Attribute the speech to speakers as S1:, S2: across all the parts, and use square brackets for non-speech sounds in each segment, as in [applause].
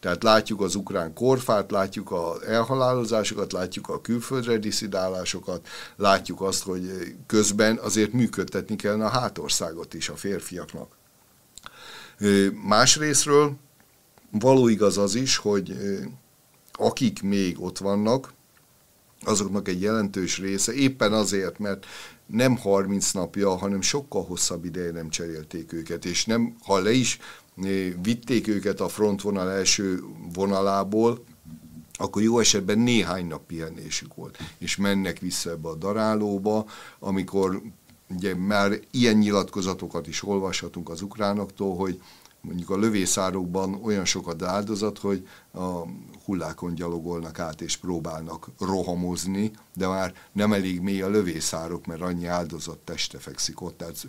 S1: Tehát látjuk az ukrán korfát, látjuk az elhalálozásokat, látjuk a külföldre diszidálásokat, látjuk azt, hogy közben azért működtetni kellene a hátországot is a férfiaknak. Másrésztről való igaz az is, hogy akik még ott vannak, azoknak egy jelentős része, éppen azért, mert nem 30 napja, hanem sokkal hosszabb ideje nem cserélték őket, és nem, ha le is vitték őket a frontvonal első vonalából, akkor jó esetben néhány nap pihenésük volt, és mennek vissza ebbe a darálóba, amikor ugye már ilyen nyilatkozatokat is olvashatunk az ukránoktól, hogy mondjuk a lövészárokban olyan sokat áldozat, hogy a hullákon gyalogolnak át és próbálnak rohamozni, de már nem elég mély a lövészárok, mert annyi áldozat teste fekszik ott. Tehát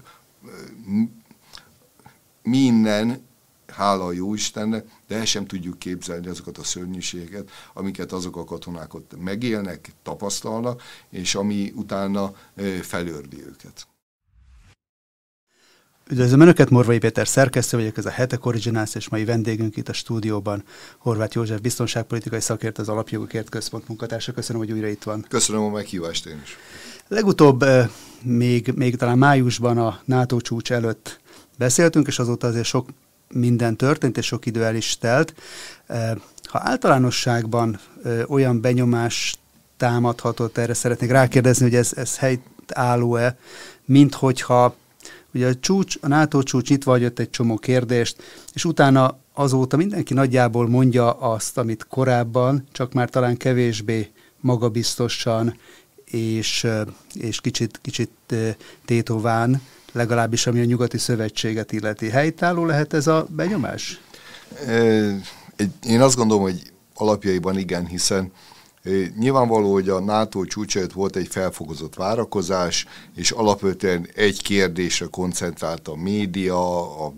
S1: minden hála a jó Istennek, de el sem tudjuk képzelni azokat a szörnyűségeket, amiket azok a katonák ott megélnek, tapasztalnak, és ami utána felördi őket.
S2: Üdvözlöm Önöket, Morvai Péter szerkesztő vagyok, ez a Hetek Originals, és mai vendégünk itt a stúdióban Horváth József, biztonságpolitikai szakért, az Alapjogokért Központ munkatársa. Köszönöm, hogy újra itt van.
S1: Köszönöm a meghívást én is.
S2: Legutóbb még, még talán májusban a NATO csúcs előtt beszéltünk, és azóta azért sok minden történt, és sok idő el is telt. Ha általánosságban olyan benyomás támadhatott, erre szeretnék rákérdezni, hogy ez, ez helytálló-e, mint hogyha ugye a csúcs, a NATO csúcs nyitva jött egy csomó kérdést, és utána azóta mindenki nagyjából mondja azt, amit korábban, csak már talán kevésbé magabiztosan és, és kicsit, kicsit tétován legalábbis ami a nyugati szövetséget illeti. Helytálló lehet ez a benyomás?
S1: Én azt gondolom, hogy alapjaiban igen, hiszen Nyilvánvaló, hogy a NATO csúcsait volt egy felfogozott várakozás, és alapvetően egy kérdésre koncentrált a média, a,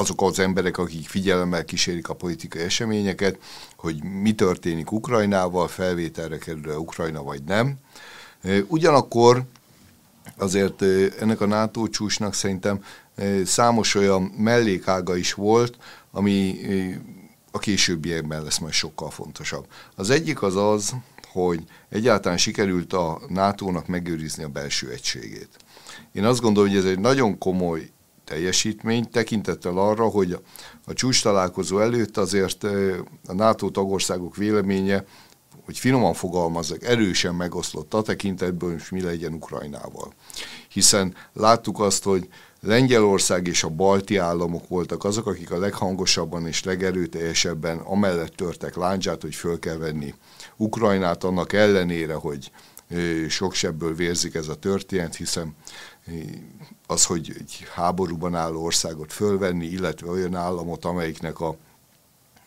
S1: azok az emberek, akik figyelemmel kísérik a politikai eseményeket, hogy mi történik Ukrajnával, felvételre kerül-e Ukrajna vagy nem. Ugyanakkor azért ennek a NATO csúcsnak szerintem számos olyan mellékága is volt, ami a későbbiekben lesz majd sokkal fontosabb. Az egyik az az, hogy egyáltalán sikerült a NATO-nak megőrizni a belső egységét. Én azt gondolom, hogy ez egy nagyon komoly teljesítmény, tekintettel arra, hogy a csúcs találkozó előtt azért a NATO tagországok véleménye hogy finoman fogalmazok, erősen megoszlott a tekintetből, hogy mi legyen Ukrajnával. Hiszen láttuk azt, hogy Lengyelország és a balti államok voltak azok, akik a leghangosabban és legerőteljesebben amellett törtek láncsát, hogy föl kell venni Ukrajnát, annak ellenére, hogy sok sebből vérzik ez a történet, hiszen az, hogy egy háborúban álló országot fölvenni, illetve olyan államot, amelyiknek a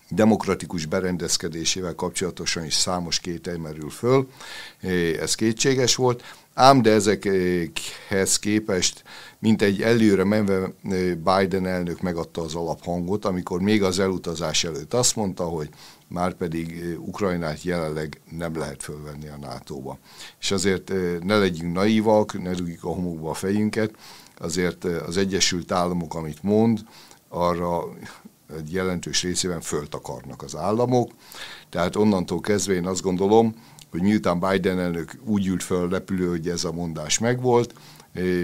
S1: demokratikus berendezkedésével kapcsolatosan is számos kétel merül föl, ez kétséges volt, ám de ezekhez képest mint egy előre menve Biden elnök megadta az alaphangot, amikor még az elutazás előtt azt mondta, hogy már pedig Ukrajnát jelenleg nem lehet fölvenni a NATO-ba. És azért ne legyünk naívak, ne rúgjuk a homokba a fejünket, azért az Egyesült Államok, amit mond, arra egy jelentős részében föltakarnak az államok. Tehát onnantól kezdve én azt gondolom, hogy miután Biden elnök úgy ült föl a repülő, hogy ez a mondás megvolt,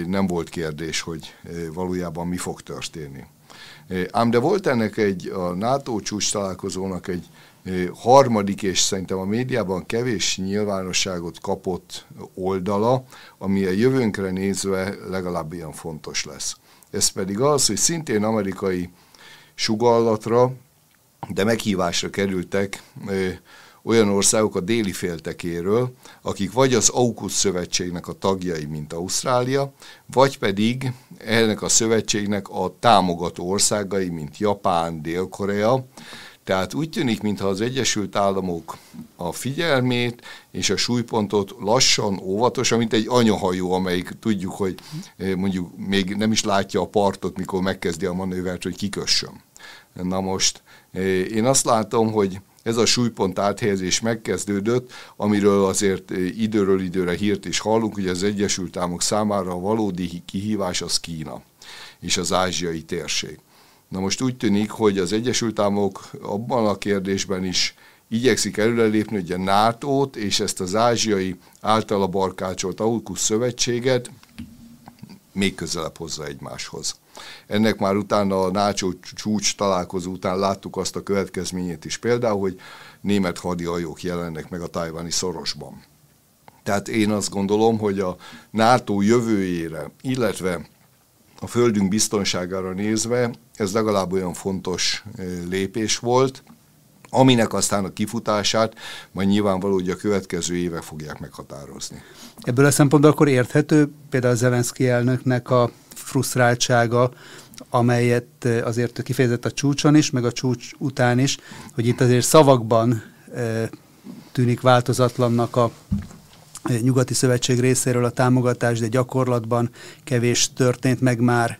S1: nem volt kérdés, hogy valójában mi fog történni. Ám de volt ennek egy, a NATO csúcs találkozónak egy harmadik, és szerintem a médiában kevés nyilvánosságot kapott oldala, ami a jövőnkre nézve legalább ilyen fontos lesz. Ez pedig az, hogy szintén amerikai sugallatra, de meghívásra kerültek olyan országok a déli féltekéről, akik vagy az AUKUS szövetségnek a tagjai, mint Ausztrália, vagy pedig ennek a szövetségnek a támogató országai, mint Japán, Dél-Korea, tehát úgy tűnik, mintha az Egyesült Államok a figyelmét és a súlypontot lassan, óvatosan, mint egy anyahajó, amelyik tudjuk, hogy mondjuk még nem is látja a partot, mikor megkezdi a manővert, hogy kikössön. Na most én azt látom, hogy ez a súlypont áthelyezés megkezdődött, amiről azért időről időre hírt is hallunk, hogy az Egyesült Államok számára a valódi kihívás az Kína és az ázsiai térség. Na most úgy tűnik, hogy az Egyesült Államok abban a kérdésben is igyekszik előrelépni, hogy a nato és ezt az ázsiai általa barkácsolt AUKUS szövetséget még közelebb hozza egymáshoz. Ennek már utána a NATO csúcs találkozó után láttuk azt a következményét is például, hogy német hadihajók jelennek meg a tájváni szorosban. Tehát én azt gondolom, hogy a NATO jövőjére, illetve a földünk biztonságára nézve ez legalább olyan fontos lépés volt, aminek aztán a kifutását majd nyilvánvaló, hogy a következő évek fogják meghatározni.
S2: Ebből a szempontból akkor érthető például Zelenszky elnöknek a frusztráltsága, amelyet azért kifejezett a csúcson is, meg a csúcs után is, hogy itt azért szavakban tűnik változatlannak a nyugati szövetség részéről a támogatás, de gyakorlatban kevés történt meg már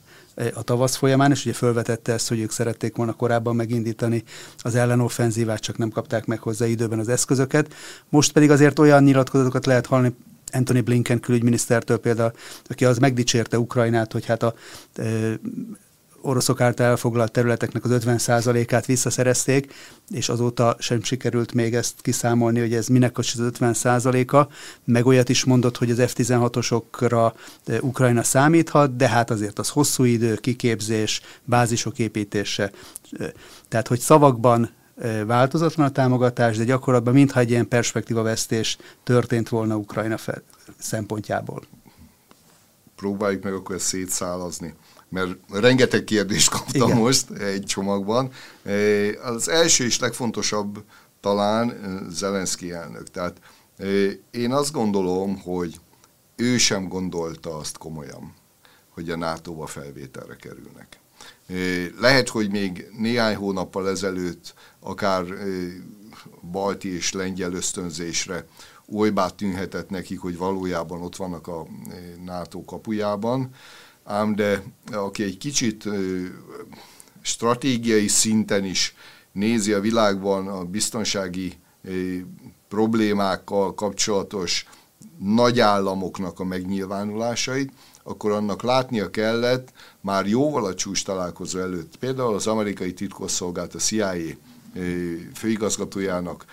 S2: a tavasz folyamán, és ugye felvetette ezt, hogy ők szerették volna korábban megindítani az ellenoffenzívát, csak nem kapták meg hozzá időben az eszközöket. Most pedig azért olyan nyilatkozatokat lehet hallani, Anthony Blinken külügyminisztertől például, aki az megdicsérte Ukrajnát, hogy hát a oroszok által elfoglalt területeknek az 50%-át visszaszerezték, és azóta sem sikerült még ezt kiszámolni, hogy ez minek az 50%-a, meg olyat is mondott, hogy az F-16-osokra e, Ukrajna számíthat, de hát azért az hosszú idő, kiképzés, bázisok építése. E, tehát, hogy szavakban e, változatlan a támogatás, de gyakorlatban mintha egy ilyen perspektívavesztés történt volna Ukrajna fel, szempontjából.
S1: Próbáljuk meg akkor ezt szétszálazni mert rengeteg kérdést kaptam Igen. most egy csomagban. Az első és legfontosabb talán Zelenszky elnök. Tehát én azt gondolom, hogy ő sem gondolta azt komolyan, hogy a NATO-ba felvételre kerülnek. Lehet, hogy még néhány hónappal ezelőtt akár balti és lengyel ösztönzésre olybá tűnhetett nekik, hogy valójában ott vannak a NATO kapujában, ám de aki egy kicsit stratégiai szinten is nézi a világban a biztonsági problémákkal kapcsolatos nagyállamoknak a megnyilvánulásait, akkor annak látnia kellett már jóval a csúcs találkozó előtt. Például az amerikai titkosszolgált, a CIA főigazgatójának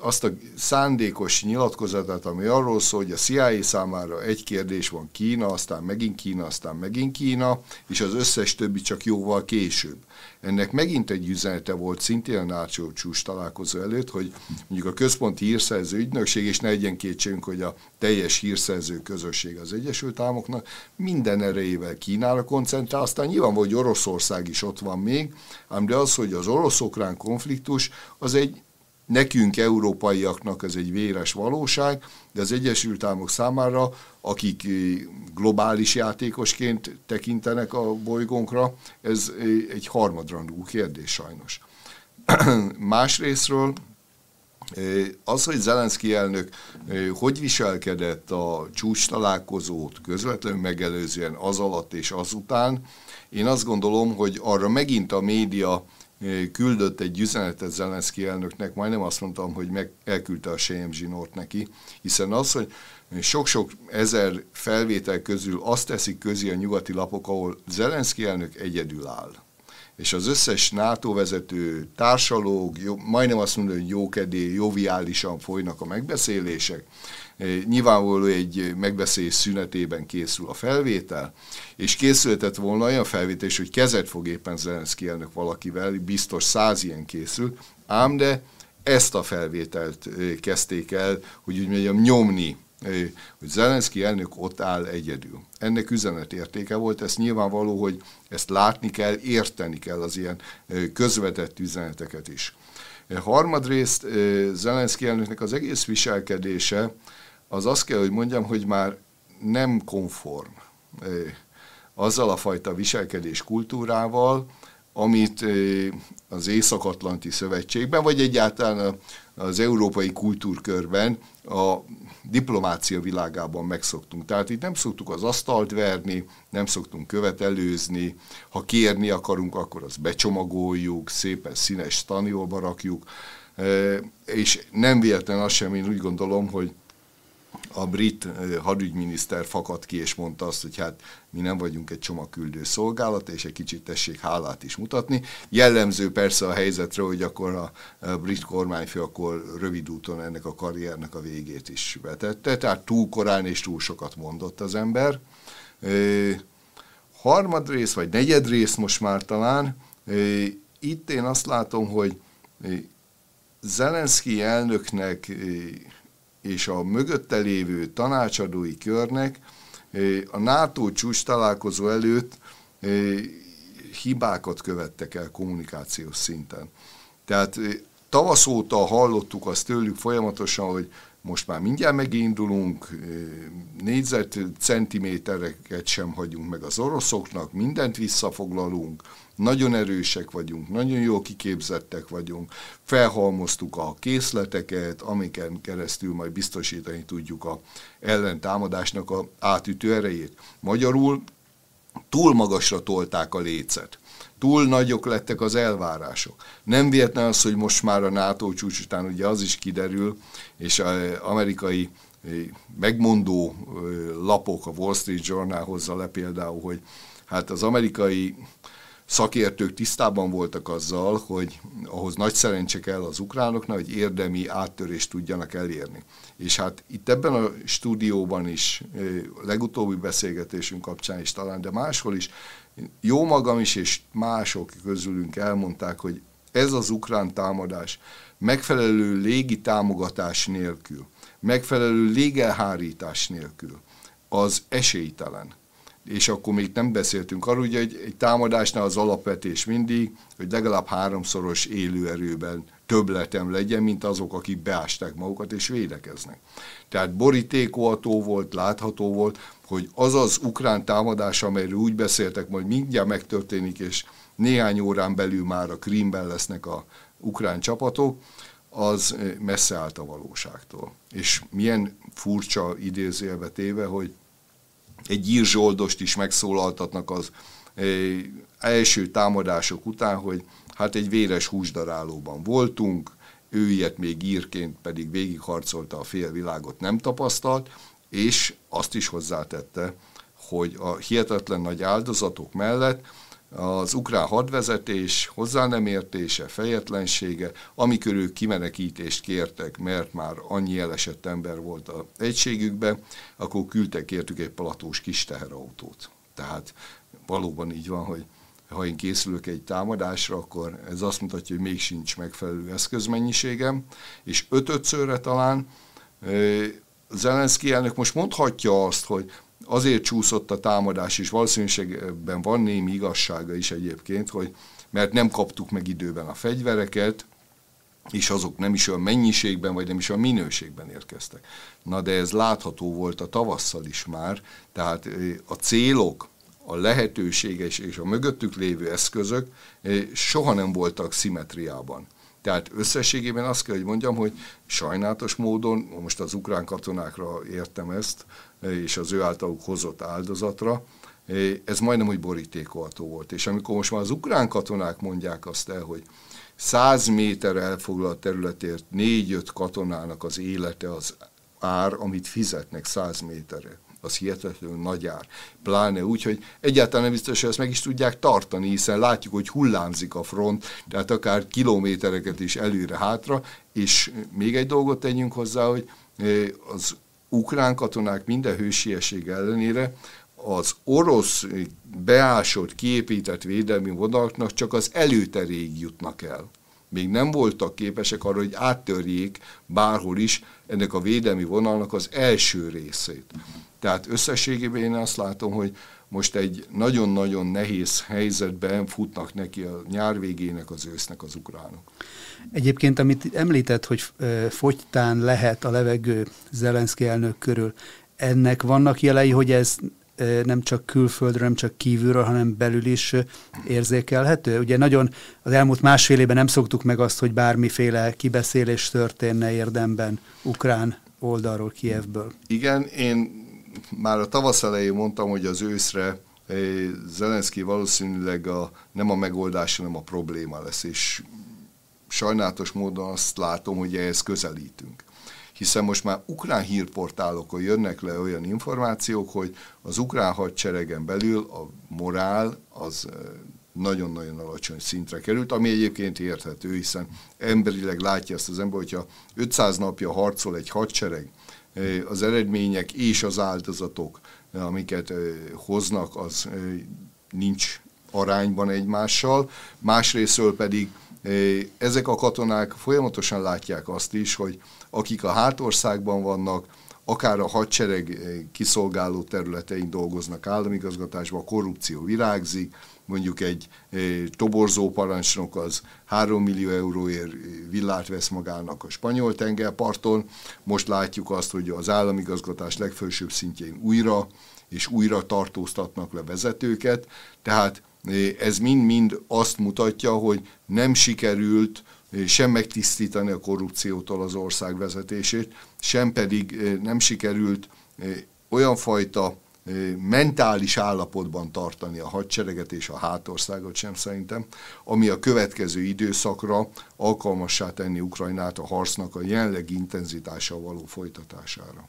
S1: azt a szándékos nyilatkozatát, ami arról szól, hogy a CIA számára egy kérdés van Kína, aztán megint Kína, aztán megint Kína, és az összes többi csak jóval később. Ennek megint egy üzenete volt szintén a NATO csúcs találkozó előtt, hogy mondjuk a központi hírszerző ügynökség, és ne egyen kétségünk, hogy a teljes hírszerző közösség az Egyesült Államoknak minden erejével Kínára koncentrál, aztán nyilván, hogy Oroszország is ott van még, ám de az, hogy az orosz-ukrán konfliktus, az egy nekünk, európaiaknak ez egy véres valóság, de az Egyesült Államok számára, akik eh, globális játékosként tekintenek a bolygónkra, ez eh, egy harmadrangú kérdés sajnos. [clears throat] Másrésztről eh, az, hogy Zelenszky elnök hogy viselkedett a csúcs találkozót közvetlenül megelőzően az alatt és azután, én azt gondolom, hogy arra megint a média küldött egy üzenetet Zelenszky elnöknek, majdnem azt mondtam, hogy meg elküldte a Sejem zsinort neki, hiszen az, hogy sok-sok ezer felvétel közül azt teszik közé a nyugati lapok, ahol Zelenszky elnök egyedül áll. És az összes NATO vezető társalók, jó, majdnem azt mondom, hogy jókedé, joviálisan folynak a megbeszélések, Nyilvánvaló egy megbeszélés szünetében készül a felvétel, és készülhetett volna olyan felvétel is, hogy kezet fog éppen Zelenszky elnök valakivel, biztos száz ilyen készül, ám de ezt a felvételt kezdték el, hogy úgy mondjam, nyomni hogy Zelenszky elnök ott áll egyedül. Ennek üzenetértéke volt, ez nyilvánvaló, hogy ezt látni kell, érteni kell az ilyen közvetett üzeneteket is. Harmadrészt Zelenszky elnöknek az egész viselkedése az azt kell, hogy mondjam, hogy már nem konform azzal a fajta viselkedés kultúrával, amit az Észak-Atlanti Szövetségben, vagy egyáltalán az európai kultúrkörben a diplomácia világában megszoktunk. Tehát itt nem szoktuk az asztalt verni, nem szoktunk követelőzni, ha kérni akarunk, akkor azt becsomagoljuk, szépen színes taniolba rakjuk, és nem véletlen az sem, én úgy gondolom, hogy a brit hadügyminiszter fakadt ki és mondta azt, hogy hát mi nem vagyunk egy csomagküldő szolgálat, és egy kicsit tessék hálát is mutatni. Jellemző persze a helyzetre, hogy akkor a brit kormányfő akkor rövid úton ennek a karriernek a végét is vetette, tehát túl korán és túl sokat mondott az ember. Harmadrész, vagy negyedrész most már talán, itt én azt látom, hogy Zelenszky elnöknek és a mögötte lévő tanácsadói körnek a NATO csúcs találkozó előtt hibákat követtek el kommunikációs szinten. Tehát tavasz óta hallottuk azt tőlük folyamatosan, hogy most már mindjárt megindulunk, négyzet centimétereket sem hagyunk meg az oroszoknak, mindent visszafoglalunk, nagyon erősek vagyunk, nagyon jól kiképzettek vagyunk, felhalmoztuk a készleteket, amiken keresztül majd biztosítani tudjuk a ellentámadásnak a átütő erejét. Magyarul túl magasra tolták a lécet túl nagyok lettek az elvárások. Nem véletlen az, hogy most már a NATO csúcs után ugye az is kiderül, és az amerikai eh, megmondó eh, lapok, a Wall Street Journal hozza le például, hogy hát az amerikai szakértők tisztában voltak azzal, hogy ahhoz nagy szerencse kell az ukránoknak, hogy érdemi áttörést tudjanak elérni. És hát itt ebben a stúdióban is, legutóbbi beszélgetésünk kapcsán is talán, de máshol is, jó magam is és mások közülünk elmondták, hogy ez az ukrán támadás megfelelő légi támogatás nélkül, megfelelő légelhárítás nélkül, az esélytelen és akkor még nem beszéltünk arról, hogy egy, egy támadásnál az alapvetés mindig, hogy legalább háromszoros élőerőben többletem legyen, mint azok, akik beásták magukat és védekeznek. Tehát borítékolható volt, látható volt, hogy az az ukrán támadás, amelyről úgy beszéltek, majd mindjárt megtörténik, és néhány órán belül már a Krímben lesznek a ukrán csapatok, az messze állt a valóságtól. És milyen furcsa idézélve téve, hogy egy írzsoldost is megszólaltatnak az eh, első támadások után, hogy hát egy véres húsdarálóban voltunk, ő ilyet még írként pedig végigharcolta a félvilágot, nem tapasztalt, és azt is hozzátette, hogy a hihetetlen nagy áldozatok mellett az ukrán hadvezetés hozzá nem értése, fejetlensége, amikor ők kimenekítést kértek, mert már annyi elesett ember volt a egységükben, akkor küldtek értük egy platós kis teherautót. Tehát valóban így van, hogy ha én készülök egy támadásra, akkor ez azt mutatja, hogy még sincs megfelelő eszközmennyiségem, és ötötszörre talán Zelenszky elnök most mondhatja azt, hogy azért csúszott a támadás, és valószínűségben van némi igazsága is egyébként, hogy mert nem kaptuk meg időben a fegyvereket, és azok nem is olyan mennyiségben, vagy nem is olyan minőségben érkeztek. Na de ez látható volt a tavasszal is már, tehát a célok, a lehetőséges és a mögöttük lévő eszközök soha nem voltak szimetriában. Tehát összességében azt kell, hogy mondjam, hogy sajnálatos módon, most az ukrán katonákra értem ezt, és az ő általuk hozott áldozatra, ez majdnem, hogy borítékolható volt. És amikor most már az ukrán katonák mondják azt el, hogy 100 méter elfoglalt területért 4-5 katonának az élete az ár, amit fizetnek 100 méterre az hihetetlenül nagy ár. Pláne úgy, hogy egyáltalán nem biztos, hogy ezt meg is tudják tartani, hiszen látjuk, hogy hullámzik a front, tehát akár kilométereket is előre-hátra, és még egy dolgot tegyünk hozzá, hogy eh, az ukrán katonák minden hősiesség ellenére az orosz beásott, kiépített védelmi vonalaknak csak az előteréig jutnak el. Még nem voltak képesek arra, hogy áttörjék bárhol is ennek a védelmi vonalnak az első részét. Tehát összességében én azt látom, hogy most egy nagyon-nagyon nehéz helyzetben futnak neki a nyár végének, az ősznek az ukránok.
S2: Egyébként, amit említett, hogy fogytán lehet a levegő Zelenszky elnök körül, ennek vannak jelei, hogy ez nem csak külföldről, nem csak kívülről, hanem belül is érzékelhető. Ugye nagyon az elmúlt másfél évben nem szoktuk meg azt, hogy bármiféle kibeszélés történne érdemben ukrán oldalról, Kievből.
S1: Igen, én már a tavasz elején mondtam, hogy az őszre Zelenszky valószínűleg a, nem a megoldás, hanem a probléma lesz, és sajnálatos módon azt látom, hogy ehhez közelítünk. Hiszen most már ukrán hírportálokon jönnek le olyan információk, hogy az ukrán hadseregen belül a morál az nagyon-nagyon alacsony szintre került, ami egyébként érthető, hiszen emberileg látja ezt az ember, hogyha 500 napja harcol egy hadsereg, az eredmények és az áldozatok, amiket hoznak, az nincs arányban egymással, másrésztől pedig ezek a katonák folyamatosan látják azt is, hogy akik a hátországban vannak, akár a hadsereg kiszolgáló területein dolgoznak államigazgatásban, a korrupció virágzik, mondjuk egy toborzó parancsnok az 3 millió euróért villát vesz magának a spanyol tengerparton. Most látjuk azt, hogy az államigazgatás legfelsőbb szintjén újra és újra tartóztatnak le vezetőket, tehát ez mind-mind azt mutatja, hogy nem sikerült sem megtisztítani a korrupciótól az ország vezetését, sem pedig nem sikerült olyan fajta mentális állapotban tartani a hadsereget és a hátországot sem szerintem, ami a következő időszakra alkalmassá tenni Ukrajnát a harcnak a jelenlegi intenzitással való folytatására.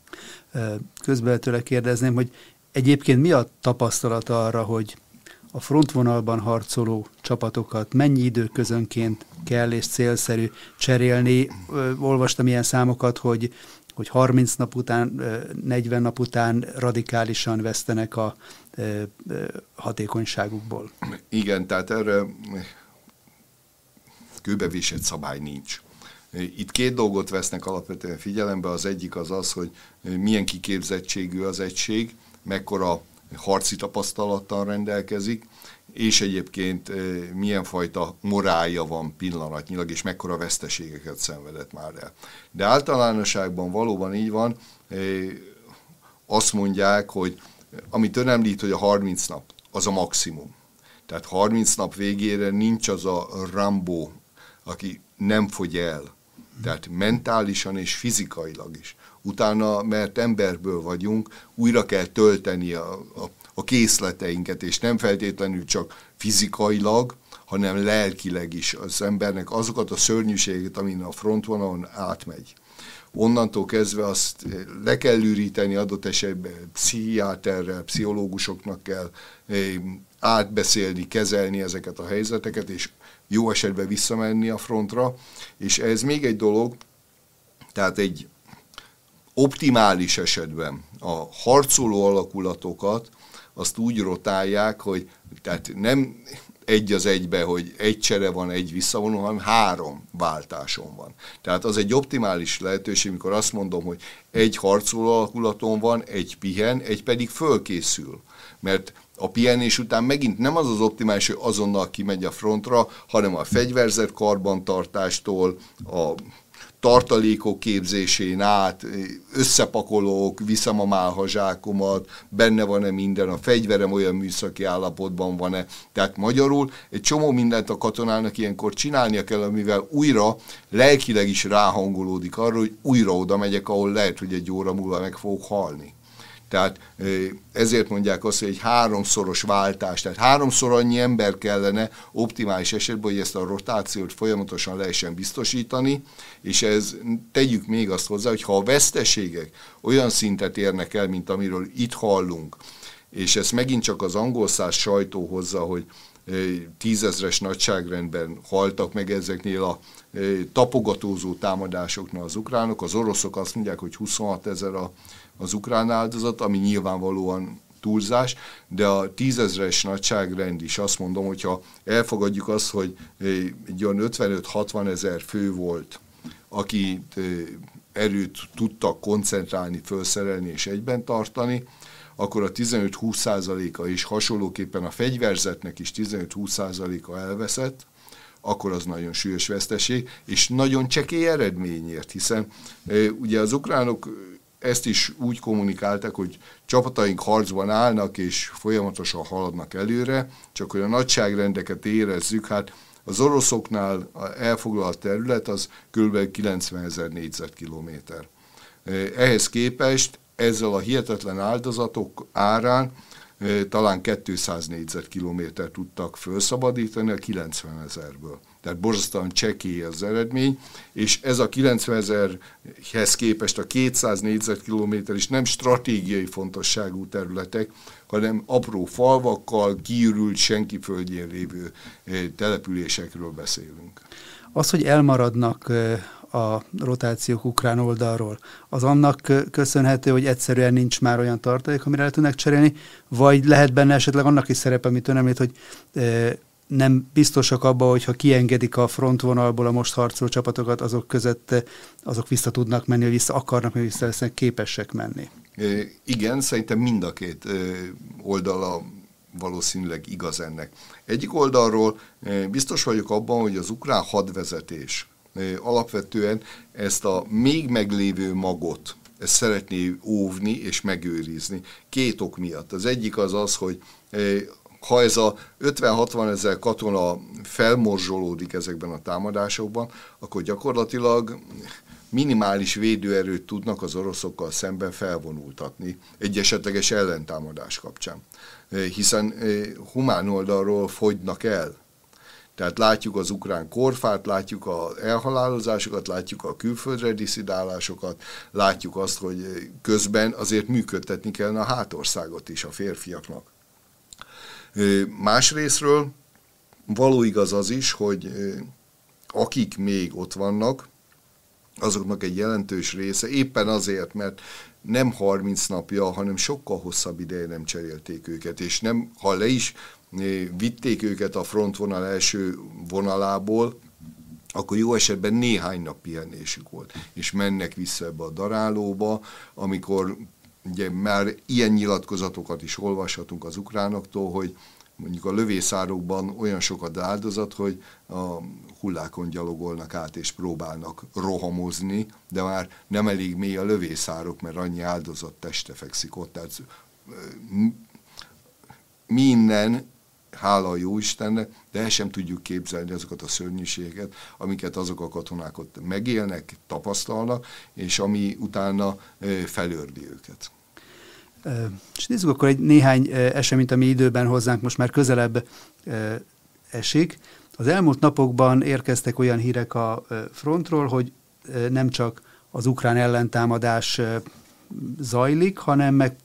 S2: Közben tőle kérdezném, hogy egyébként mi a tapasztalata arra, hogy a frontvonalban harcoló csapatokat mennyi időközönként kell és célszerű cserélni. Olvastam ilyen számokat, hogy hogy 30 nap után, 40 nap után radikálisan vesztenek a hatékonyságukból.
S1: Igen, tehát erre kőbevésett szabály nincs. Itt két dolgot vesznek alapvetően figyelembe, az egyik az az, hogy milyen kiképzettségű az egység, mekkora harci tapasztalattal rendelkezik, és egyébként milyen fajta morálja van pillanatnyilag, és mekkora veszteségeket szenvedett már el. De általánosságban valóban így van, azt mondják, hogy amit ön említ, hogy a 30 nap, az a maximum. Tehát 30 nap végére nincs az a Rambo, aki nem fogy el. Tehát mentálisan és fizikailag is. Utána, mert emberből vagyunk, újra kell tölteni a, a a készleteinket, és nem feltétlenül csak fizikailag, hanem lelkileg is az embernek azokat a szörnyűséget, amin a frontvonalon átmegy. Onnantól kezdve azt le kell üríteni adott esetben pszichiáterrel, pszichológusoknak kell eh, átbeszélni, kezelni ezeket a helyzeteket, és jó esetben visszamenni a frontra. És ez még egy dolog, tehát egy optimális esetben a harcoló alakulatokat azt úgy rotálják, hogy tehát nem egy az egybe, hogy egy csere van, egy visszavonó, hanem három váltáson van. Tehát az egy optimális lehetőség, amikor azt mondom, hogy egy harcoló alakulaton van, egy pihen, egy pedig fölkészül. Mert a pihenés után megint nem az az optimális, hogy azonnal kimegy a frontra, hanem a fegyverzet karbantartástól, a tartalékok képzésén át, összepakolok, viszem a málhazsákomat, benne van-e minden, a fegyverem olyan műszaki állapotban van-e. Tehát magyarul egy csomó mindent a katonának ilyenkor csinálnia kell, amivel újra lelkileg is ráhangolódik arra, hogy újra oda megyek, ahol lehet, hogy egy óra múlva meg fogok halni. Tehát ezért mondják azt, hogy egy háromszoros váltás, tehát háromszor annyi ember kellene optimális esetben, hogy ezt a rotációt folyamatosan lehessen biztosítani, és ez tegyük még azt hozzá, hogy ha a veszteségek olyan szintet érnek el, mint amiről itt hallunk, és ezt megint csak az angol száz sajtó hozza, hogy tízezres nagyságrendben haltak meg ezeknél a tapogatózó támadásoknál az ukránok. Az oroszok azt mondják, hogy 26 ezer az ukrán áldozat, ami nyilvánvalóan túlzás, de a tízezres nagyságrend is azt mondom, hogyha elfogadjuk azt, hogy egy olyan 55-60 ezer fő volt, aki erőt tudtak koncentrálni, felszerelni és egyben tartani, akkor a 15-20%-a is hasonlóképpen a fegyverzetnek is 15-20%-a elveszett, akkor az nagyon súlyos veszteség, és nagyon csekély eredményért, hiszen ugye az ukránok ezt is úgy kommunikáltak, hogy csapataink harcban állnak és folyamatosan haladnak előre, csak hogy a nagyságrendeket érezzük, hát az oroszoknál elfoglalt terület az kb. 90 ezer négyzetkilométer. Ehhez képest ezzel a hihetetlen áldozatok árán talán 200 négyzetkilométer tudtak felszabadítani a 90 ezerből. tehát borzasztóan csekély az eredmény, és ez a 90 ezerhez képest a 200 négyzetkilométer is nem stratégiai fontosságú területek, hanem apró falvakkal, kiürült, senki földjén lévő településekről beszélünk.
S2: Az, hogy elmaradnak a rotációk ukrán oldalról, az annak köszönhető, hogy egyszerűen nincs már olyan tartalék, amire el tudnak cserélni, vagy lehet benne esetleg annak is szerepe, amit ön említ, hogy nem biztosak abban, hogy ha kiengedik a frontvonalból a most harcoló csapatokat, azok között azok vissza tudnak menni, vagy vissza akarnak, vagy vissza lesznek képesek menni.
S1: Igen, szerintem mind a két oldala valószínűleg igaz ennek. Egyik oldalról biztos vagyok abban, hogy az ukrán hadvezetés alapvetően ezt a még meglévő magot, ezt szeretné óvni és megőrizni. Két ok miatt. Az egyik az az, hogy ha ez a 50-60 ezer katona felmorzsolódik ezekben a támadásokban, akkor gyakorlatilag minimális védőerőt tudnak az oroszokkal szemben felvonultatni egy esetleges ellentámadás kapcsán. Hiszen humán oldalról fogynak el tehát látjuk az ukrán korfát, látjuk az elhalálozásokat, látjuk a külföldre diszidálásokat, látjuk azt, hogy közben azért működtetni kellene a hátországot is a férfiaknak. Másrésztről való igaz az is, hogy akik még ott vannak, azoknak egy jelentős része, éppen azért, mert nem 30 napja, hanem sokkal hosszabb ideje nem cserélték őket, és nem, ha le is vitték őket a frontvonal első vonalából, akkor jó esetben néhány nap pihenésük volt, és mennek vissza ebbe a darálóba, amikor ugye már ilyen nyilatkozatokat is olvashatunk az ukránoktól, hogy mondjuk a lövészárokban olyan sokat áldozat, hogy a hullákon gyalogolnak át és próbálnak rohamozni, de már nem elég mély a lövészárok, mert annyi áldozat teste fekszik ott. Tehát minden hála a jó Istennek, de el sem tudjuk képzelni azokat a szörnyűséget, amiket azok a katonák ott megélnek, tapasztalnak, és ami utána felördi őket.
S2: És nézzük akkor egy néhány eseményt, ami időben hozzánk most már közelebb esik. Az elmúlt napokban érkeztek olyan hírek a frontról, hogy nem csak az ukrán ellentámadás zajlik, hanem meg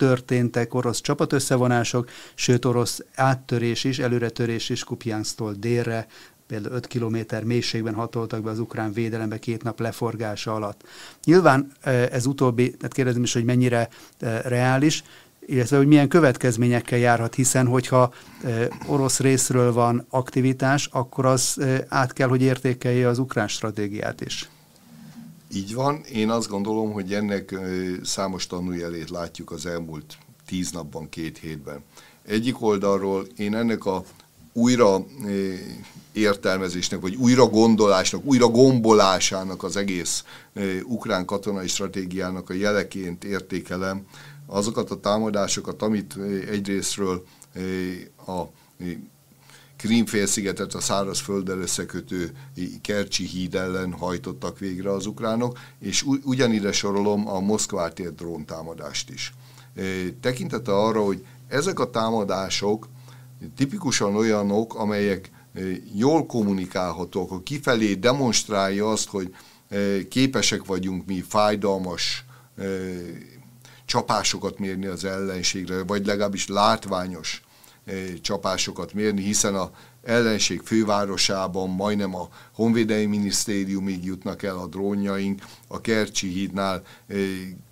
S2: történtek orosz csapatösszevonások, sőt orosz áttörés is, előretörés is Kupjánsztól délre, például 5 kilométer mélységben hatoltak be az ukrán védelembe két nap leforgása alatt. Nyilván e, ez utóbbi, tehát kérdezem is, hogy mennyire e, reális, illetve hogy milyen következményekkel járhat, hiszen hogyha e, orosz részről van aktivitás, akkor az át kell, hogy értékelje az ukrán stratégiát is.
S1: Így van. Én azt gondolom, hogy ennek számos tanújelét látjuk az elmúlt tíz napban, két hétben. Egyik oldalról én ennek a újra értelmezésnek, vagy újra gondolásnak, újra gombolásának az egész ukrán katonai stratégiának a jeleként értékelem azokat a támadásokat, amit egyrésztről a Krímfélszigetet a szárazfölddel összekötő Kercsi híd ellen hajtottak végre az ukránok, és ugyanide sorolom a Moszkvát ért dróntámadást is. Tekintete arra, hogy ezek a támadások tipikusan olyanok, amelyek jól kommunikálhatók, hogy kifelé demonstrálja azt, hogy képesek vagyunk mi fájdalmas csapásokat mérni az ellenségre, vagy legalábbis látványos csapásokat mérni, hiszen a ellenség fővárosában majdnem a Honvédelmi Minisztériumig jutnak el a drónjaink, a Kercsi hídnál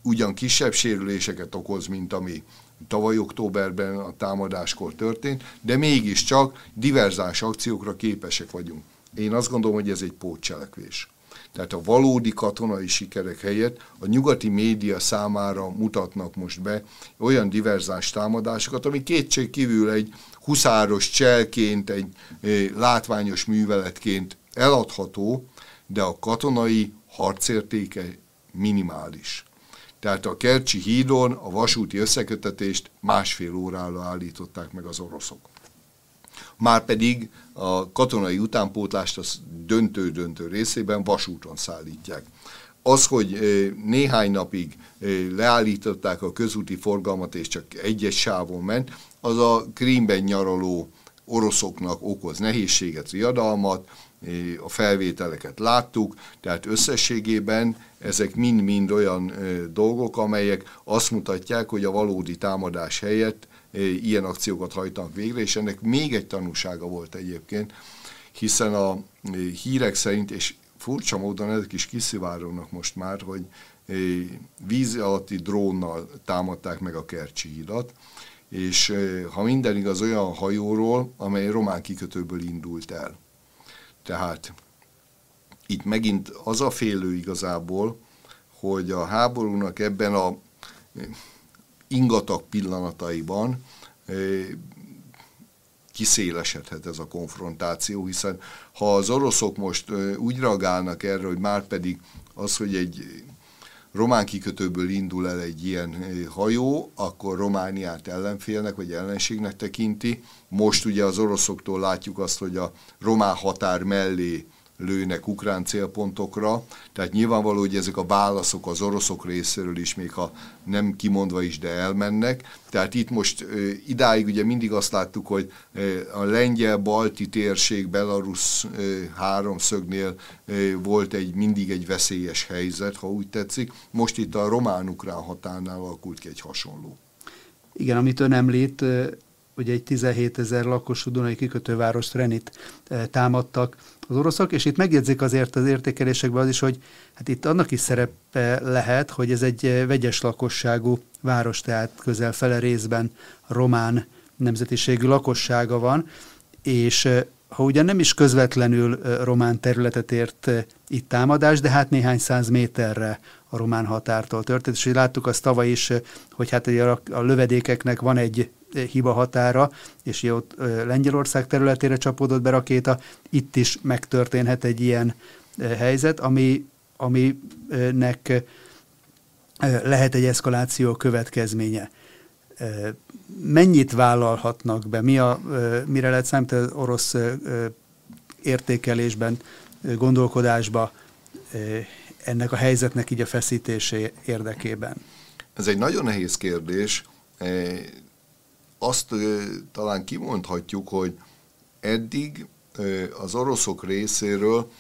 S1: ugyan kisebb sérüléseket okoz, mint ami tavaly októberben a támadáskor történt, de mégiscsak diverzáns akciókra képesek vagyunk. Én azt gondolom, hogy ez egy pótcselekvés. Tehát a valódi katonai sikerek helyett a nyugati média számára mutatnak most be olyan diverzáns támadásokat, ami kétség kívül egy huszáros cselként, egy látványos műveletként eladható, de a katonai harcértéke minimális. Tehát a Kercsi hídon a vasúti összekötetést másfél órára állították meg az oroszok. Márpedig a katonai utánpótlást az döntő-döntő részében vasúton szállítják. Az, hogy néhány napig leállították a közúti forgalmat, és csak egyes sávon ment, az a Krímben nyaraló oroszoknak okoz nehézséget, riadalmat, a felvételeket láttuk, tehát összességében ezek mind-mind olyan dolgok, amelyek azt mutatják, hogy a valódi támadás helyett ilyen akciókat hajtanak végre, és ennek még egy tanúsága volt egyébként, hiszen a hírek szerint, és furcsa módon ezek is kiszivárognak most már, hogy víz alatti drónnal támadták meg a Kercsi hidat, és ha minden igaz, olyan hajóról, amely román kikötőből indult el. Tehát itt megint az a félő igazából, hogy a háborúnak ebben a ingatag pillanataiban kiszélesedhet ez a konfrontáció, hiszen ha az oroszok most úgy reagálnak erre, hogy már pedig az, hogy egy román kikötőből indul el egy ilyen hajó, akkor Romániát ellenfélnek vagy ellenségnek tekinti. Most ugye az oroszoktól látjuk azt, hogy a román határ mellé lőnek ukrán célpontokra, tehát nyilvánvaló, hogy ezek a válaszok az oroszok részéről is, még ha nem kimondva is, de elmennek. Tehát itt most idáig ugye mindig azt láttuk, hogy a lengyel-balti térség, Belarus háromszögnél volt egy mindig egy veszélyes helyzet, ha úgy tetszik. Most itt a román-ukrán határnál alakult ki egy hasonló.
S2: Igen, amit ön említ, ugye egy 17 ezer lakosú Dunai kikötőváros Renit támadtak az oroszok, és itt megjegyzik azért az értékelésekben az is, hogy hát itt annak is szerepe lehet, hogy ez egy vegyes lakosságú város, tehát közel fele részben román nemzetiségű lakossága van, és ha ugyan nem is közvetlenül román területet ért itt támadás, de hát néhány száz méterre a román határtól történt, és láttuk azt tavaly is, hogy hát a lövedékeknek van egy hiba határa, és ott Lengyelország területére csapódott be rakéta, itt is megtörténhet egy ilyen helyzet, ami, aminek lehet egy eszkaláció következménye. Mennyit vállalhatnak be? Mi a, mire lehet számítani az orosz értékelésben, gondolkodásba ennek a helyzetnek így a feszítésé érdekében?
S1: Ez egy nagyon nehéz kérdés azt talán kimondhatjuk, hogy eddig az oroszok részéről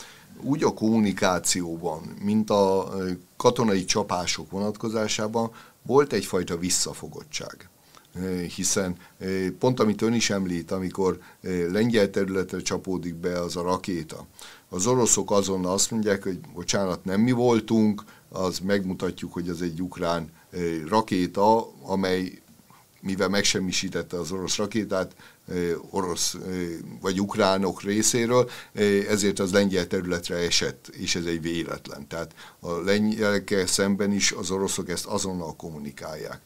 S1: úgy a kommunikációban, mint a katonai csapások vonatkozásában volt egyfajta visszafogottság. Hiszen pont amit ön is említ, amikor lengyel területre csapódik be az a rakéta, az oroszok azonnal azt mondják, hogy bocsánat, nem mi voltunk, az megmutatjuk, hogy ez egy ukrán rakéta, amely mivel megsemmisítette az orosz rakétát, orosz vagy ukránok részéről, ezért az lengyel területre esett, és ez egy véletlen. Tehát a lengyelekkel szemben is az oroszok ezt azonnal kommunikálják.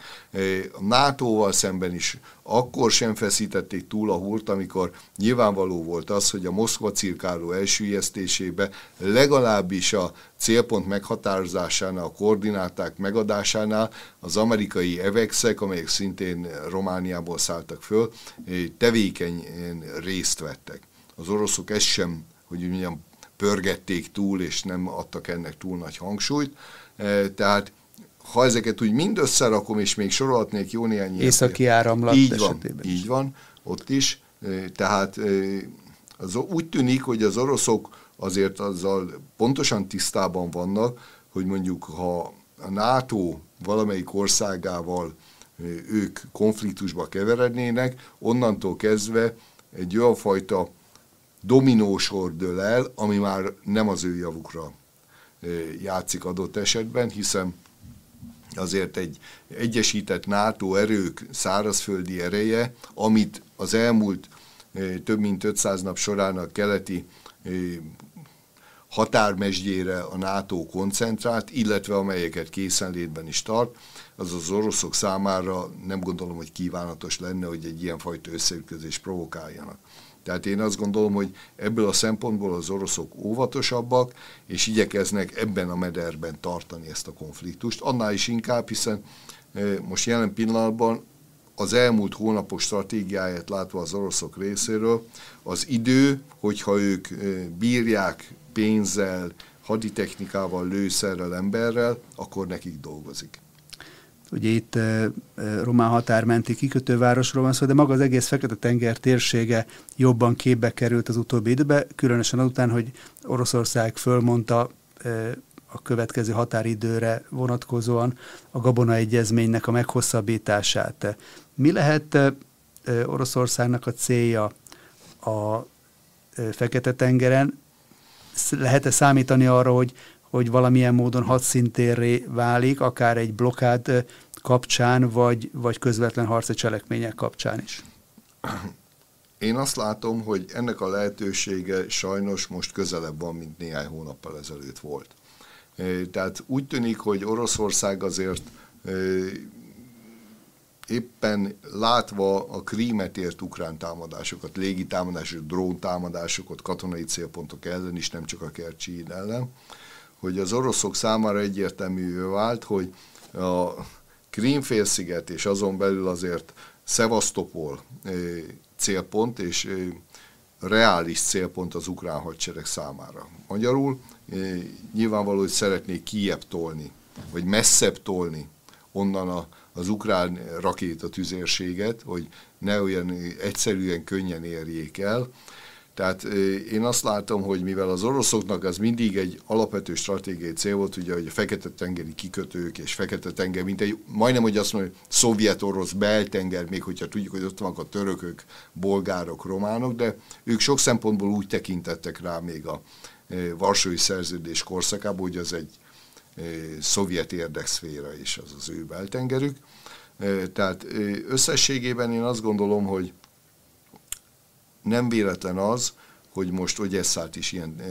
S1: A NATO-val szemben is akkor sem feszítették túl a húrt, amikor nyilvánvaló volt az, hogy a Moszkva cirkáló elsüllyesztésébe legalábbis a célpont meghatározásánál, a koordináták megadásánál az amerikai evexek, amelyek szintén Romániából szálltak föl, tevékenyen részt vettek. Az oroszok ezt sem, hogy mondjam, pörgették túl, és nem adtak ennek túl nagy hangsúlyt. Tehát ha ezeket úgy mind összerakom, és még sorolhatnék jó néhány
S2: Északi áramlat
S1: így van, így van, ott is. Tehát az úgy tűnik, hogy az oroszok azért azzal pontosan tisztában vannak, hogy mondjuk ha a NATO valamelyik országával ők konfliktusba keverednének, onnantól kezdve egy olyan fajta dominósor dől el, ami már nem az ő javukra játszik adott esetben, hiszen azért egy egyesített NATO erők szárazföldi ereje, amit az elmúlt több mint 500 nap során a keleti határmesdjére a NATO koncentrált, illetve amelyeket készenlétben is tart, az az oroszok számára nem gondolom, hogy kívánatos lenne, hogy egy ilyenfajta összeütközést provokáljanak. Tehát én azt gondolom, hogy ebből a szempontból az oroszok óvatosabbak, és igyekeznek ebben a mederben tartani ezt a konfliktust. Annál is inkább, hiszen eh, most jelen pillanatban az elmúlt hónapok stratégiáját látva az oroszok részéről, az idő, hogyha ők eh, bírják pénzzel, haditechnikával, lőszerrel, emberrel, akkor nekik dolgozik.
S2: Ugye itt román határmenti kikötővárosról van szó, de maga az egész Fekete-tenger térsége jobban képbe került az utóbbi időben, különösen azután, hogy Oroszország fölmondta a következő határidőre vonatkozóan a Gabona Egyezménynek a meghosszabbítását. Mi lehet Oroszországnak a célja a Fekete-tengeren? Lehet-e számítani arra, hogy, hogy valamilyen módon hadszintérré válik, akár egy blokád kapcsán, vagy, vagy közvetlen harci cselekmények kapcsán is?
S1: Én azt látom, hogy ennek a lehetősége sajnos most közelebb van, mint néhány hónappal ezelőtt volt. Tehát úgy tűnik, hogy Oroszország azért éppen látva a krímet ért ukrán támadásokat, légi támadásokat, drón támadásokat, katonai célpontok ellen is, nem csak a Kercsi ellen, hogy az oroszok számára egyértelmű vált, hogy a Krímfélsziget és azon belül azért Szevasztopol célpont és reális célpont az ukrán hadsereg számára. Magyarul nyilvánvaló, hogy szeretnék kiebb tolni, vagy messzebb tolni onnan a, az ukrán rakéta tüzérséget, hogy ne olyan egyszerűen könnyen érjék el. Tehát én azt látom, hogy mivel az oroszoknak az mindig egy alapvető stratégiai cél volt, ugye, hogy a Fekete-tengeri kikötők és Fekete-tenger, mint egy, majdnem, hogy azt mondja, szovjet-orosz beltenger, még hogyha tudjuk, hogy ott vannak a törökök, bolgárok, románok, de ők sok szempontból úgy tekintettek rá még a Varsói Szerződés korszakában, hogy az egy szovjet érdekszféra is, az az ő beltengerük. Tehát összességében én azt gondolom, hogy nem véletlen az, hogy most Ogyesszát is ilyen e,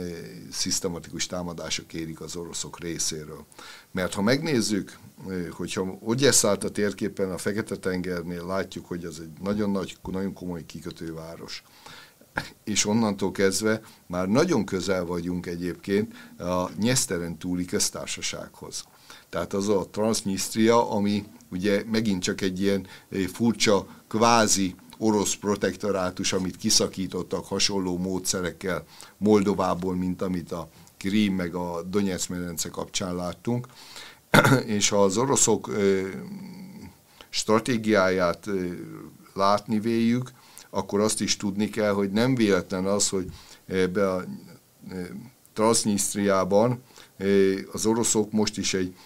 S1: szisztematikus támadások érik az oroszok részéről. Mert ha megnézzük, e, hogyha Ogyesszát a térképen a Fekete-tengernél látjuk, hogy ez egy nagyon nagy, nagyon komoly kikötőváros, és onnantól kezdve már nagyon közel vagyunk egyébként a Nyeszteren túli köztársasághoz. Tehát az a Transnistria, ami ugye megint csak egy ilyen furcsa, kvázi orosz protektorátus, amit kiszakítottak hasonló módszerekkel Moldovából, mint amit a Krím meg a Donetsz medence kapcsán láttunk. [clears throat] És ha az oroszok stratégiáját látni véljük, akkor azt is tudni kell, hogy nem véletlen az, hogy ebbe a Transnistriában az oroszok most is egy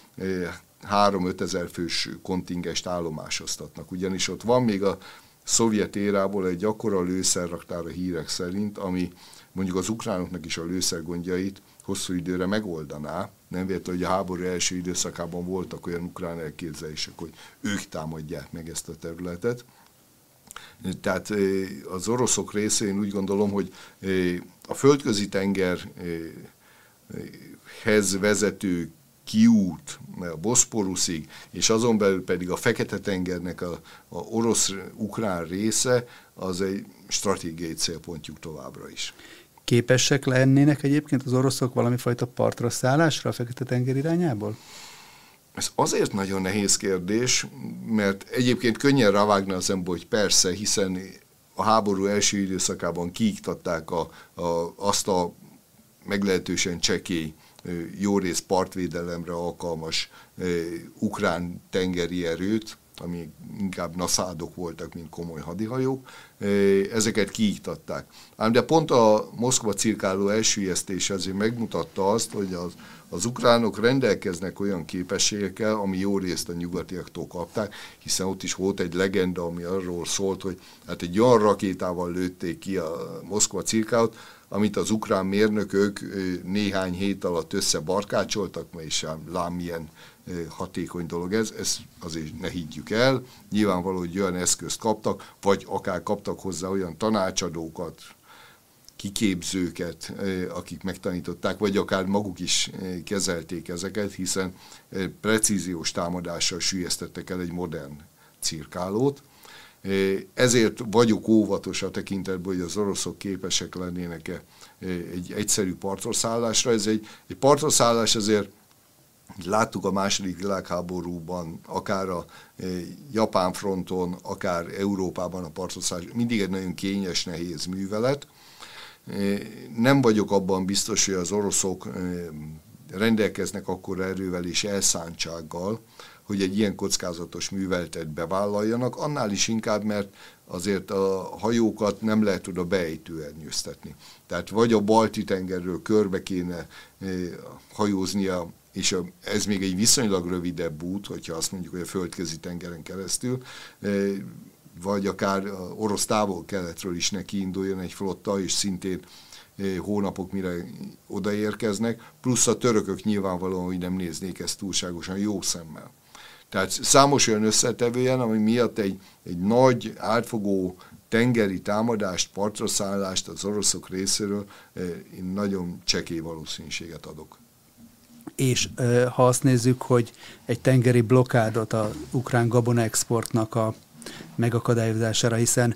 S1: 3-5 ezer fős kontingest állomásoztatnak, ugyanis ott van még a szovjet érából egy akkora lőszerraktár a hírek szerint, ami mondjuk az ukránoknak is a lőszergondjait hosszú időre megoldaná. Nem véletlen, hogy a háború első időszakában voltak olyan ukrán elképzelések, hogy ők támadják meg ezt a területet. Tehát az oroszok részén úgy gondolom, hogy a földközi tengerhez vezető kiút a Boszporuszig, és azon belül pedig a Fekete-tengernek a, a orosz-ukrán része, az egy stratégiai célpontjuk továbbra is.
S2: Képesek lennének egyébként az oroszok valami fajta partra szállásra a Fekete-tenger irányából?
S1: Ez azért nagyon nehéz kérdés, mert egyébként könnyen rávágna az ember, hogy persze, hiszen a háború első időszakában kiiktatták a, a, azt a meglehetősen csekély jó rész partvédelemre alkalmas ukrán tengeri erőt, ami inkább naszádok voltak, mint komoly hadihajók, ezeket kiiktatták. Ám de pont a Moszkva cirkáló elsüllyesztése azért megmutatta azt, hogy az, az ukránok rendelkeznek olyan képességekkel, ami jó részt a nyugatiaktól kapták, hiszen ott is volt egy legenda, ami arról szólt, hogy hát egy olyan rakétával lőtték ki a Moszkva cirkálót, amit az ukrán mérnökök néhány hét alatt összebarkácsoltak, és lám milyen hatékony dolog ez, ezt azért ne higgyük el. Nyilvánvaló, hogy olyan eszközt kaptak, vagy akár kaptak hozzá olyan tanácsadókat, kiképzőket, akik megtanították, vagy akár maguk is kezelték ezeket, hiszen precíziós támadással sülyeztettek el egy modern cirkálót, ezért vagyok óvatos a tekintetben, hogy az oroszok képesek lennének-e egy egyszerű partraszállásra. Ez egy, egy partraszállás azért láttuk a második világháborúban, akár a japán fronton, akár Európában a partraszállás, mindig egy nagyon kényes, nehéz művelet. Nem vagyok abban biztos, hogy az oroszok rendelkeznek akkor erővel és elszántsággal, hogy egy ilyen kockázatos műveltet bevállaljanak, annál is inkább, mert azért a hajókat nem lehet oda beejtően nyőztetni. Tehát vagy a balti tengerről körbe kéne hajóznia és ez még egy viszonylag rövidebb út, hogyha azt mondjuk, hogy a földközi tengeren keresztül, vagy akár orosz távol-keletről is neki induljon egy flotta, és szintén hónapok mire odaérkeznek, plusz a törökök nyilvánvalóan, hogy nem néznék ezt túlságosan jó szemmel. Tehát számos olyan összetevőjen, ami miatt egy, egy nagy, átfogó tengeri támadást, partraszállást az oroszok részéről én nagyon csekély valószínűséget adok.
S2: És ha azt nézzük, hogy egy tengeri blokádot a ukrán gabona exportnak a megakadályozására, hiszen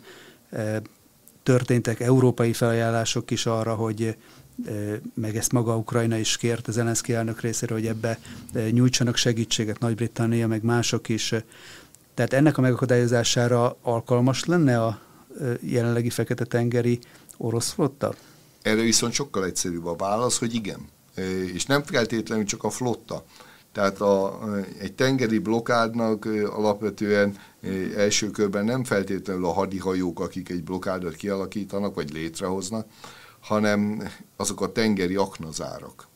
S2: történtek európai felajánlások is arra, hogy meg ezt maga Ukrajna is kért az Zelenszky elnök részéről, hogy ebbe nyújtsanak segítséget, Nagy-Britannia, meg mások is. Tehát ennek a megakadályozására alkalmas lenne a jelenlegi Fekete-tengeri orosz flotta?
S1: Erre viszont sokkal egyszerűbb a válasz, hogy igen és nem feltétlenül csak a flotta. Tehát a, egy tengeri blokádnak alapvetően első körben nem feltétlenül a hadihajók, akik egy blokádot kialakítanak, vagy létrehoznak, hanem azok a tengeri aknazárak,